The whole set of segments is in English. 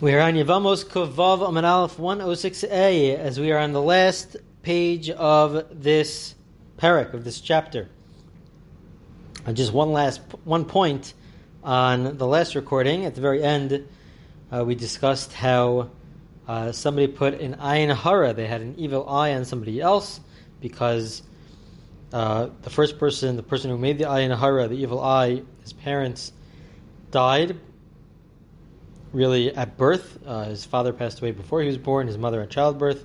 We are on Yevamos Kovav Aman Aleph 106a as we are on the last page of this parak, of this chapter. And just one last one point on the last recording. At the very end, uh, we discussed how uh, somebody put an ayin hara. They had an evil eye on somebody else because uh, the first person, the person who made the ayin hara, the evil eye, his parents died really at birth. Uh, his father passed away before he was born, his mother at childbirth.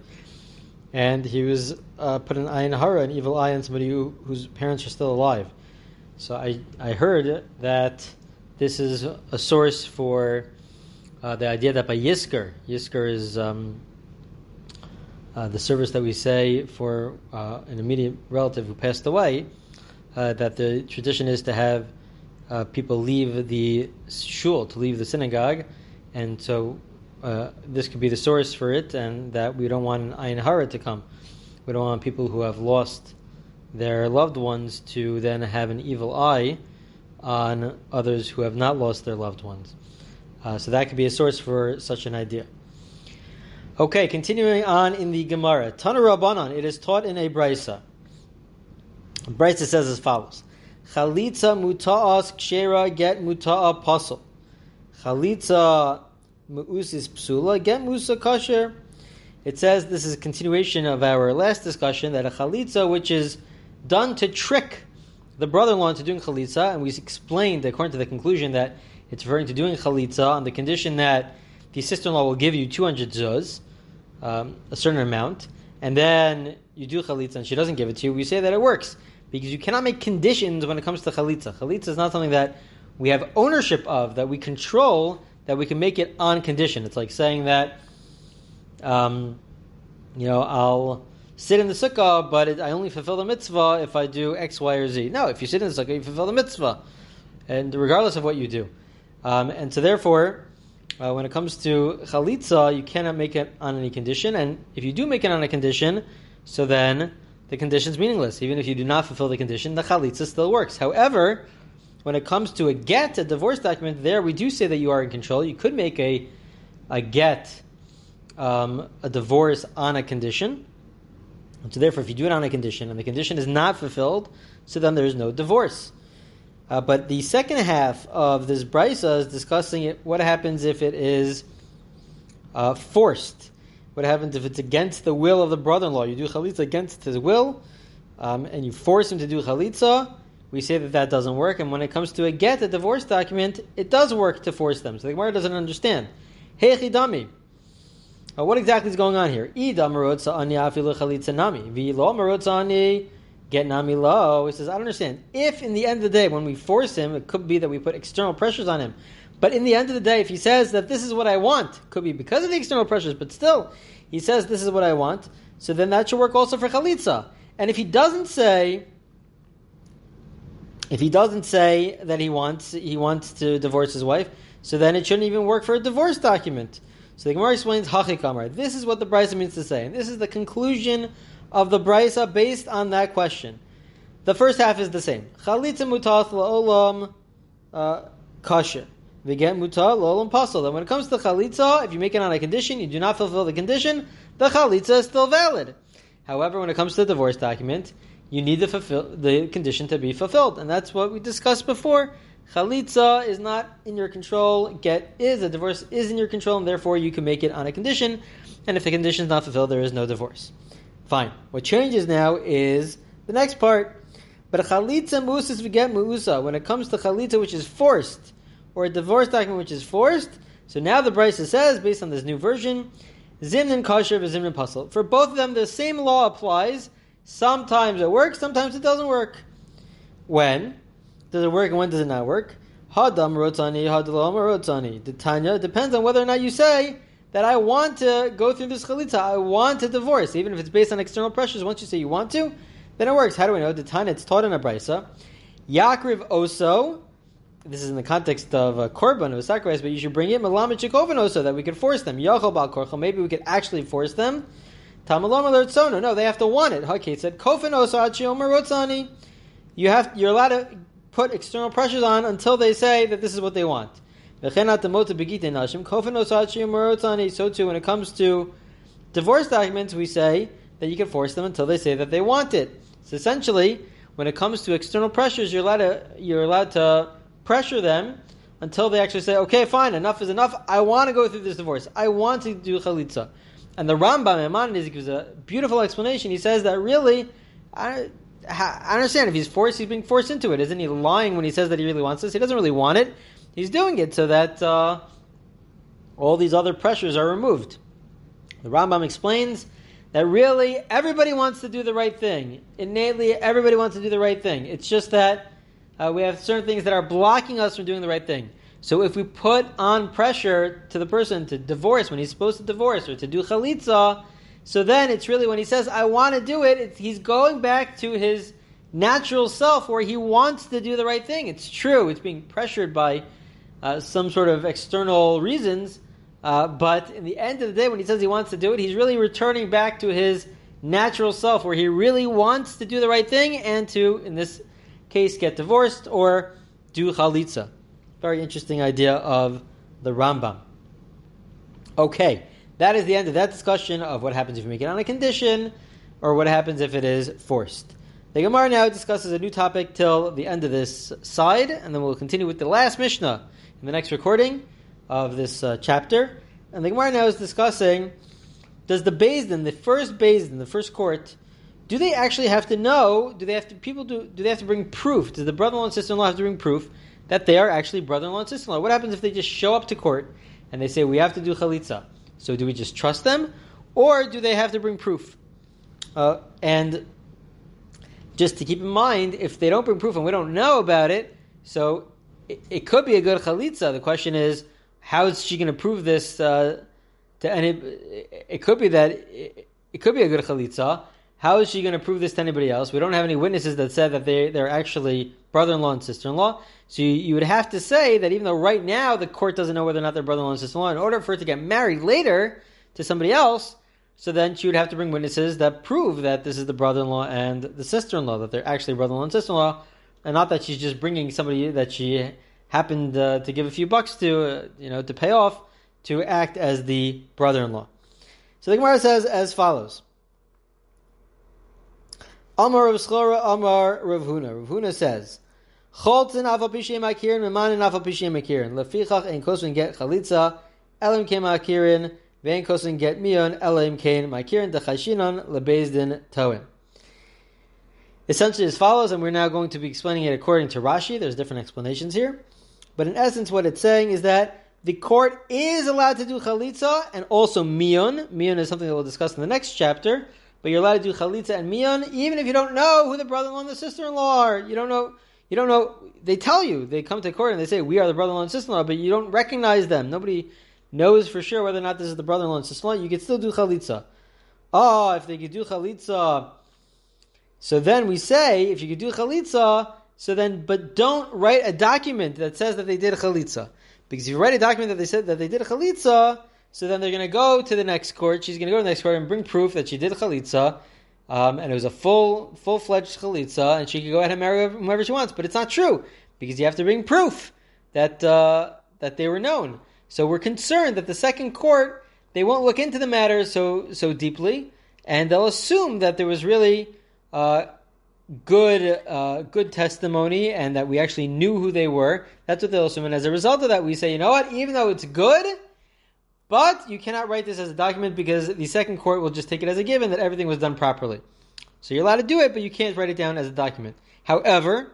And he was uh, put an ayin hara, an evil eye on somebody who, whose parents are still alive. So I, I heard that this is a source for uh, the idea that by Yizkor, Yizkor is um, uh, the service that we say for uh, an immediate relative who passed away, uh, that the tradition is to have people leave the shul, to leave the synagogue, and so uh, this could be the source for it, and that we don't want an ayin hara to come. We don't want people who have lost their loved ones to then have an evil eye on others who have not lost their loved ones. Uh, so that could be a source for such an idea. Okay, continuing on in the Gemara. Tana Rabbanon, it is taught in a Brisa. Brisa says as follows. Chalitza muta'as kshera get muta'a pasul. Chalitza mu'usis psula get musa kasher. It says this is a continuation of our last discussion that a chalitza which is done to trick the brother-in-law into doing chalitza, and we explained according to the conclusion that it's referring to doing chalitza on the condition that the sister-in-law will give you 200 zuz, um, a certain amount, and then you do chalitza and she doesn't give it to you. We say that it works because you cannot make conditions when it comes to chalitza. Chalitza is not something that we have ownership of, that we control, that we can make it on condition. It's like saying that, um, you know, I'll sit in the sukkah, but it, I only fulfill the mitzvah if I do X, Y, or Z. No, if you sit in the sukkah, you fulfill the mitzvah, and regardless of what you do. Um, and so, therefore, uh, when it comes to chalitza, you cannot make it on any condition, and if you do make it on a condition, so then the condition is meaningless. Even if you do not fulfill the condition, the chalitza still works. However, when it comes to a get, a divorce document, there we do say that you are in control. You could make a a get, um, a divorce on a condition. And so therefore, if you do it on a condition and the condition is not fulfilled, so then there is no divorce. Uh, but the second half of this brisa is discussing it, what happens if it is uh, forced. What happens if it's against the will of the brother-in-law? You do chalitza against his will, um, and you force him to do chalitza. We say that that doesn't work. And when it comes to a get, a divorce document, it does work to force them. So the Gemara doesn't understand. Hey chidami. Uh, what exactly is going on here? Get nami lo. He says, I don't understand. If in the end of the day, when we force him, it could be that we put external pressures on him. But in the end of the day, if he says that this is what I want, could be because of the external pressures, but still, he says this is what I want, so then that should work also for chalitza. And if he doesn't say, if he doesn't say that he wants he wants to divorce his wife, so then it shouldn't even work for a divorce document. So the Gemara explains hachikamar. This is what the brisa means to say, and this is the conclusion of the brisa based on that question. The first half is the same. Chalitza mutas la'olam uh, kasher. V'get muta la'olam pasal. And when it comes to the chalitza, if you make it on a condition, you do not fulfill the condition, the chalitza is still valid. However, when it comes to the divorce document, you need the, fulfill, the condition to be fulfilled. And that's what we discussed before. Chalitza is not in your control. Get is. A divorce is in your control, and therefore you can make it on a condition. And if the condition is not fulfilled, there is no divorce. Fine. What changes now is the next part. But chalitza musis v'get mu'usa. When it comes to chalitza, which is forced, or a divorce document which is forced, so now the Brisa says, based on this new version, zimnin kasher v'zimnin pasal. For both of them, the same law applies. Sometimes it works, sometimes it doesn't work. When does it work and when does it not work? Hadam rotzani, hadalam rotzani. The Tanya depends on whether or not you say that I want to go through this chalitza. I want to divorce, even if it's based on external pressures. Once you say you want to, then it works. How do we know? Tanya it's taught in a brisa. Yakriv oso. This is in the context of a korban of a sacrifice, but you should bring it chikovan oso that we could force them. Yachol bal. Maybe we could actually force them. Tamalom alertsono. No, they have to want it. Okay, said achiomer rotzani. You have you're allowed to put external pressures on until they say that this is what they want. So too, when it comes to divorce documents, we say that you can force them until they say that they want it. So essentially, when it comes to external pressures, you're allowed to you're allowed to pressure them until they actually say, "Okay, fine, enough is enough. I want to go through this divorce. I want to do chalitza." And the Rambam Maimonides gives a beautiful explanation. He says that really, I, I understand if he's forced, he's being forced into it. Isn't he lying when he says that he really wants this? He doesn't really want it. He's doing it so that uh, all these other pressures are removed. The Rambam explains that really everybody wants to do the right thing. Innately, everybody wants to do the right thing. It's just that uh, we have certain things that are blocking us from doing the right thing. So if we put on pressure to the person to divorce when he's supposed to divorce or to do chalitza, so then it's really when he says, I want to do it, he's going back to his natural self where he wants to do the right thing. It's true, it's being pressured by uh, some sort of external reasons. Uh, but in the end of the day, when he says he wants to do it, he's really returning back to his natural self, where he really wants to do the right thing and to, in this case, get divorced or do chalitza. Very interesting idea of the Rambam. Okay, that is the end of that discussion of what happens if you make it on a condition or what happens if it is forced. The Gemara now discusses a new topic till the end of this side, and then we'll continue with the last Mishnah in the next recording of this uh, chapter. And the Gemara now is discussing does the Din, the first Din, the first court, do they actually have to know? Do they have to people do? Do they have to bring proof? Does the brother-in-law and sister-in-law have to bring proof that they are actually brother-in-law and sister-in-law? What happens if they just show up to court and they say we have to do chalitza? So do we just trust them, or do they have to bring proof? Uh, and just to keep in mind, if they don't bring proof and we don't know about it, so it, it could be a good chalitza. The question is, how is she going to prove this uh, to any? It could be that it, it could be a good chalitza. How is she going to prove this to anybody else? We don't have any witnesses that said that they they're actually brother-in-law and sister-in-law. So you, you, would have to say that even though right now the court doesn't know whether or not they're brother-in-law and sister-in-law, in order for her to get married later to somebody else, so then she would have to bring witnesses that prove that this is the brother-in-law and the sister-in-law, that they're actually brother-in-law and sister-in-law, and not that she's just bringing somebody that she happened uh, to give a few bucks to, uh, you know, to pay off to act as the brother-in-law. So the Gemara says as follows. Amar Rav Schora, Amar Rav Huna. Rav Huna says, Cholzin afal pishim akirin, memanin afal pishim akirin. Lefichach ein kosun get chalitza, elim kem akirin, vein kosun get mion, elim kem akirin, dechashinon, lebezdin toin essentially as follows, and we're now going to be explaining it according to Rashi. There's different explanations here. But in essence, what it's saying is that the court is allowed to do chalitza and also mion. Mion is something that we'll discuss in the next chapter. But you're allowed to do chalitza and mion, even if you don't know who the brother-in-law and the sister-in-law are. You don't know. You don't know. They tell you. They come to court and they say, "We are the brother-in-law and sister-in-law," but you don't recognize them. Nobody knows for sure whether or not this is the brother-in-law and sister-in-law. You can still do chalitza. Oh, if they could do chalitza so then we say, if you could do chalitza, so then, but don't write a document that says that they did chalitza. Because if you write a document that they said that they did chalitza, so then they're going to go to the next court. She's going to go to the next court and bring proof that she did chalitza, um, and it was a full, full-fledged chalitza, and she can go ahead and marry whoever she wants. But it's not true because you have to bring proof that uh, that they were known. So we're concerned that the second court they won't look into the matter so so deeply, and they'll assume that there was really uh, good uh, good testimony and that we actually knew who they were. That's what they'll assume. And as a result of that, we say, you know what? Even though it's good, but you cannot write this as a document because the second court will just take it as a given that everything was done properly. So you're allowed to do it, but you can't write it down as a document. However,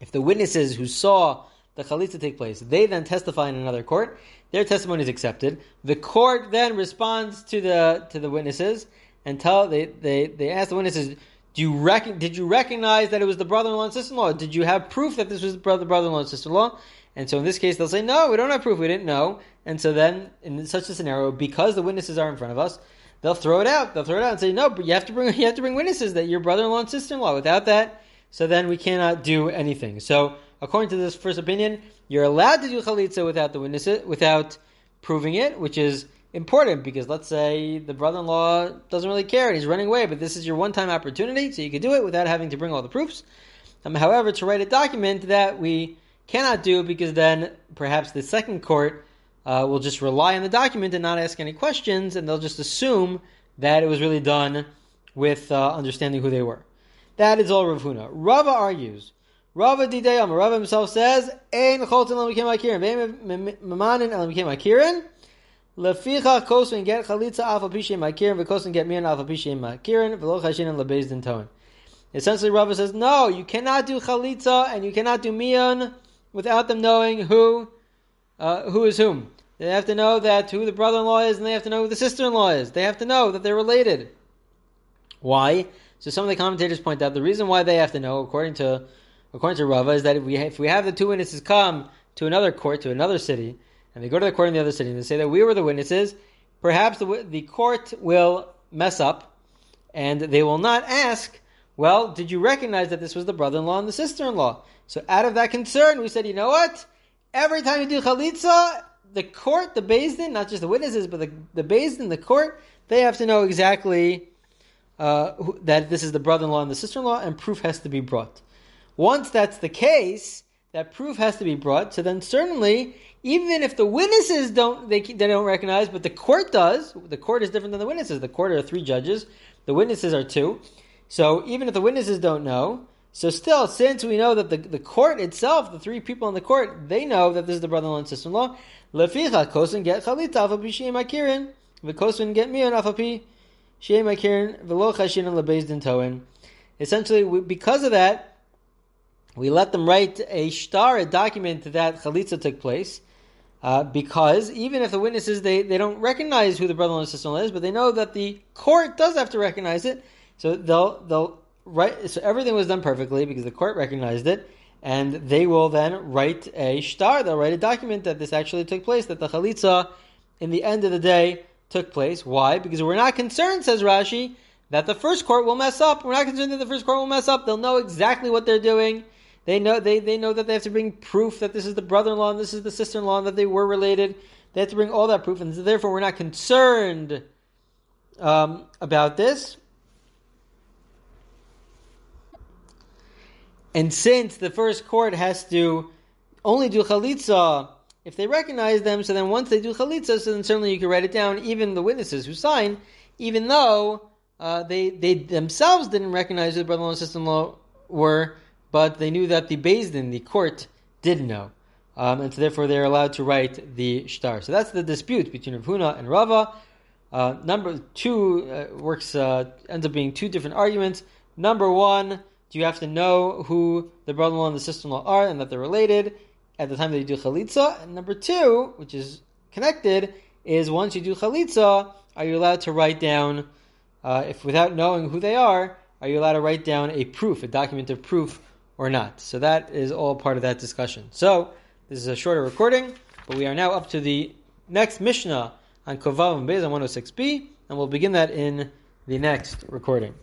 if the witnesses who saw the chalitza take place, they then testify in another court, their testimony is accepted. The court then responds to the to the witnesses and tell they they, they ask the witnesses, do you rec- did you recognize that it was the brother-in-law and sister-in-law? Did you have proof that this was the brother brother-in-law and sister-in-law? And so in this case, they'll say, no, we don't have proof. We didn't know. And so then, in such a scenario, because the witnesses are in front of us, they'll throw it out. They'll throw it out and say, no, but you have to bring you have to bring witnesses that your brother-in-law and sister-in-law. Without that, so then we cannot do anything. So according to this first opinion, you're allowed to do chalitza without the witnesses, without proving it, which is important because let's say the brother-in-law doesn't really care and he's running away, but this is your one-time opportunity, so you can do it without having to bring all the proofs. Um, however, to write a document that we cannot do because then perhaps the second court uh, will just rely on the document and not ask any questions, and they'll just assume that it was really done with uh, understanding who they were. That is all Rav Huna. Rava argues. Rava Dideyam, Rava himself says, Ein cholten lam akirin, memanin lam akirin, leficha kosin get chalitza alpha pishem akirin, v'kosin get mian alpha pishem akirin, chashin and lebez din toin. Essentially, Rava says, no, you cannot do chalitza and you cannot do mian without them knowing who, uh, who is whom. They have to know that who the brother-in-law is, and they have to know who the sister-in-law is. They have to know that they're related. Why? So some of the commentators point out the reason why they have to know, according to according to Rava, is that if we if we have the two witnesses come to another court to another city, and they go to the court in the other city and they say that we were the witnesses, perhaps the the court will mess up, and they will not ask. Well, did you recognize that this was the brother-in-law and the sister-in-law? So out of that concern, we said, you know what? Every time you do chalitza, the court, the Din, not just the witnesses, but the, the Din, the court, they have to know exactly uh, who, that this is the brother-in-law and the sister-in-law, and proof has to be brought. Once that's the case, that proof has to be brought. So then, certainly, even if the witnesses don't, they, they don't recognize, but the court does. The court is different than the witnesses. The court are three judges. The witnesses are two. So even if the witnesses don't know, so still, since we know that the, the court itself, the three people in the court, they know that this is the brother-in-law and sister-in-law. Leficha kosin get chalita afapi shem akirin, v'kosin get miyan afapi shem akirin v'lo chashin lebezdin toin. Essentially, we, because of that, we let them write a star, a document that chalitza took place. Uh, because even if the witnesses they, they don't recognize who the brother-in-law and sister-in-law is, but they know that the court does have to recognize it, so they'll they'll write. So everything was done perfectly because the court recognized it, and they will then write a star. They'll write a document that this actually took place, that the chalitza, in the end of the day, took place. Why? Because we're not concerned, says Rashi, that the first court will mess up. We're not concerned that the first court will mess up. They'll know exactly what they're doing. They know they, they know that they have to bring proof that this is the brother-in-law and this is the sister-in-law and that they were related. They have to bring all that proof, and therefore we're not concerned um, about this. And since the first court has to only do chalitza if they recognize them, so then once they do chalitza, so then certainly you can write it down, even the witnesses who sign, even though uh, they they themselves didn't recognize who the brother-in-law and sister-in-law were, but they knew that the Din, the court, did know. Um, and so therefore they're allowed to write the shtar. So that's the dispute between Rav Huna and Rava. Uh, number two uh, works uh, ends up being two different arguments. Number one, do you have to know who the brother-in-law and the sister-in-law are and that they're related at the time that you do chalitza? And number two, which is connected, is once you do chalitza, are you allowed to write down, uh, if without knowing who they are, are you allowed to write down a proof, a document of proof, or not? So that is all part of that discussion. So this is a shorter recording, but we are now up to the next Mishnah on Kovav and Bez on 106b, and we'll begin that in the next recording.